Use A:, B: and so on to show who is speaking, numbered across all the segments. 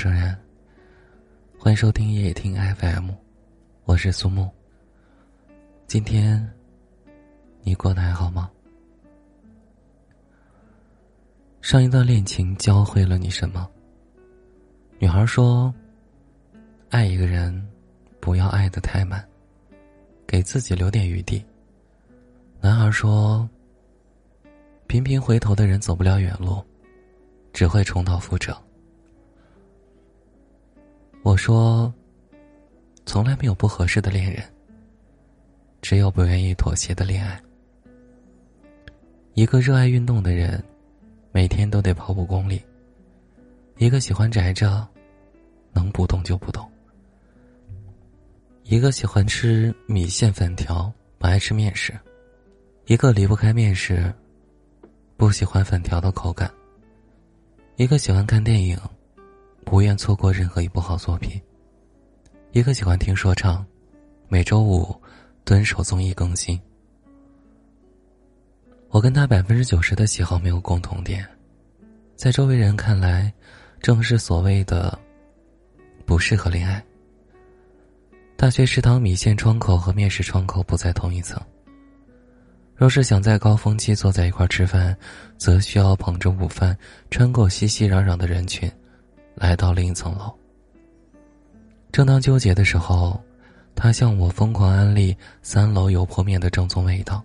A: 生人，欢迎收听夜听 FM，我是苏木。今天你过得还好吗？上一段恋情教会了你什么？女孩说：“爱一个人，不要爱得太满，给自己留点余地。”男孩说：“频频回头的人走不了远路，只会重蹈覆辙。”我说：“从来没有不合适的恋人，只有不愿意妥协的恋爱。一个热爱运动的人，每天都得跑五公里；一个喜欢宅着，能不动就不动；一个喜欢吃米线粉条，不爱吃面食；一个离不开面食，不喜欢粉条的口感；一个喜欢看电影。”不愿错过任何一部好作品。一个喜欢听说唱，每周五蹲守综艺更新。我跟他百分之九十的喜好没有共同点，在周围人看来，正是所谓的不适合恋爱。大学食堂米线窗口和面试窗口不在同一层。若是想在高峰期坐在一块吃饭，则需要捧着午饭，穿过熙熙攘攘的人群。来到另一层楼。正当纠结的时候，他向我疯狂安利三楼油泼面的正宗味道。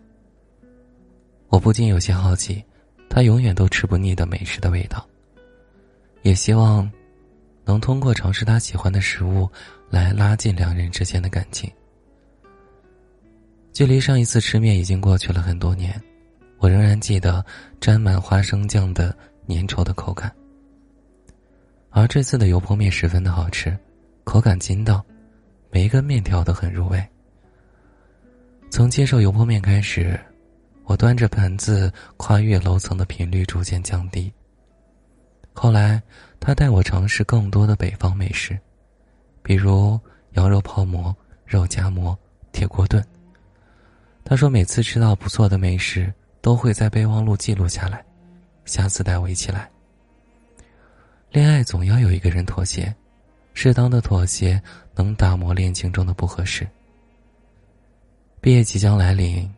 A: 我不禁有些好奇，他永远都吃不腻的美食的味道。也希望能通过尝试他喜欢的食物，来拉近两人之间的感情。距离上一次吃面已经过去了很多年，我仍然记得沾满花生酱的粘稠的口感。而这次的油泼面十分的好吃，口感筋道，每一根面条都很入味。从接受油泼面开始，我端着盆子跨越楼层的频率逐渐降低。后来，他带我尝试更多的北方美食，比如羊肉泡馍、肉夹馍、铁锅炖。他说，每次吃到不错的美食，都会在备忘录记录下来，下次带我一起来。恋爱总要有一个人妥协，适当的妥协能打磨恋情中的不合适。毕业即将来临，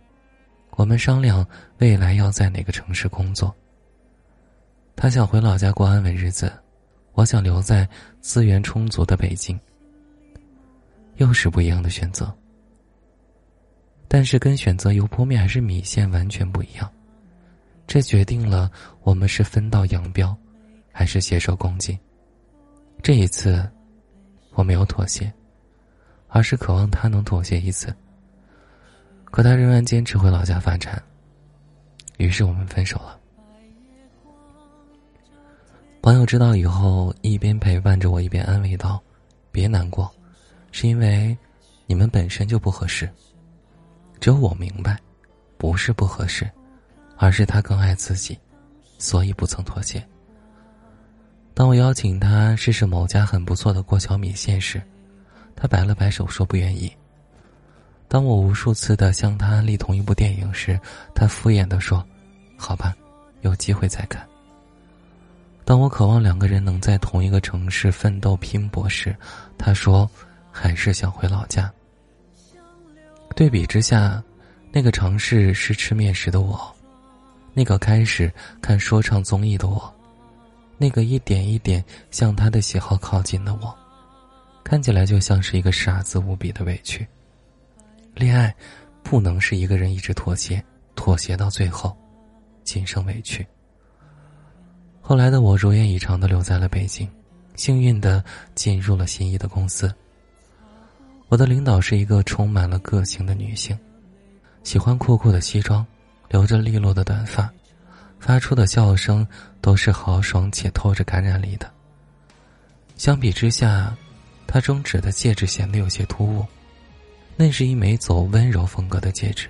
A: 我们商量未来要在哪个城市工作。他想回老家过安稳日子，我想留在资源充足的北京。又是不一样的选择，但是跟选择油泼面还是米线完全不一样，这决定了我们是分道扬镳。还是携手共进。这一次，我没有妥协，而是渴望他能妥协一次。可他仍然坚持回老家发展，于是我们分手了。朋友知道以后，一边陪伴着我，一边安慰道：“别难过，是因为你们本身就不合适。只有我明白，不是不合适，而是他更爱自己，所以不曾妥协。”当我邀请他试试某家很不错的过桥米线时，他摆了摆手说不愿意。当我无数次的向他安利同一部电影时，他敷衍的说：“好吧，有机会再看。”当我渴望两个人能在同一个城市奋斗拼搏时，他说：“还是想回老家。”对比之下，那个尝试是吃面食的我，那个开始看说唱综艺的我。那个一点一点向他的喜好靠近的我，看起来就像是一个傻子无比的委屈。恋爱不能是一个人一直妥协，妥协到最后，仅剩委屈。后来的我如愿以偿的留在了北京，幸运的进入了心仪的公司。我的领导是一个充满了个性的女性，喜欢酷酷的西装，留着利落的短发。发出的笑声都是豪爽且透着感染力的。相比之下，他中指的戒指显得有些突兀，那是一枚走温柔风格的戒指。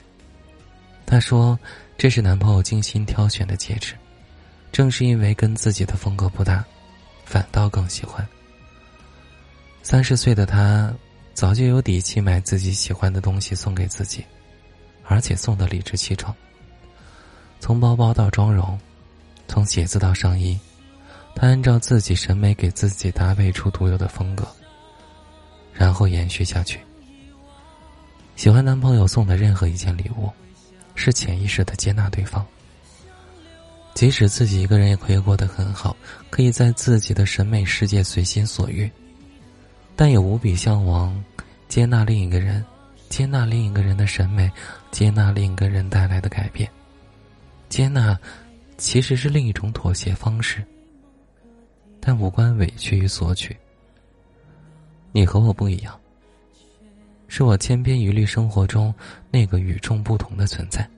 A: 他说：“这是男朋友精心挑选的戒指，正是因为跟自己的风格不搭，反倒更喜欢。”三十岁的他，早就有底气买自己喜欢的东西送给自己，而且送的理直气壮。从包包到妆容，从鞋子到上衣，他按照自己审美给自己搭配出独有的风格，然后延续下去。喜欢男朋友送的任何一件礼物，是潜意识的接纳对方。即使自己一个人也可以过得很好，可以在自己的审美世界随心所欲，但也无比向往接纳另一个人，接纳另一个人的审美，接纳另一个人带来的改变。接纳其实是另一种妥协方式，但无关委屈与索取。你和我不一样。是我千篇一律生活中那个与众不同的存在。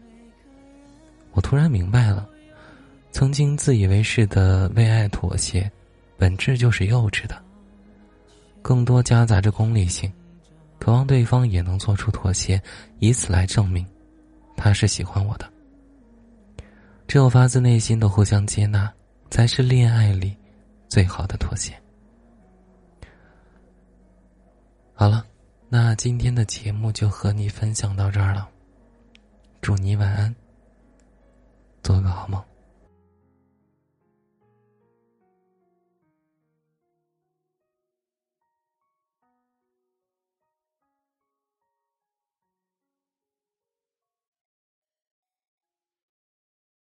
A: 我突然明白了，曾经自以为是的为爱妥协，本质就是幼稚的。更多夹杂着功利性，渴望对方也能做出妥协，以此来证明他是喜欢我的。只有发自内心的互相接纳，才是恋爱里最好的妥协。好了。那今天的节目就和你分享到这儿了，祝你晚安，做个好梦。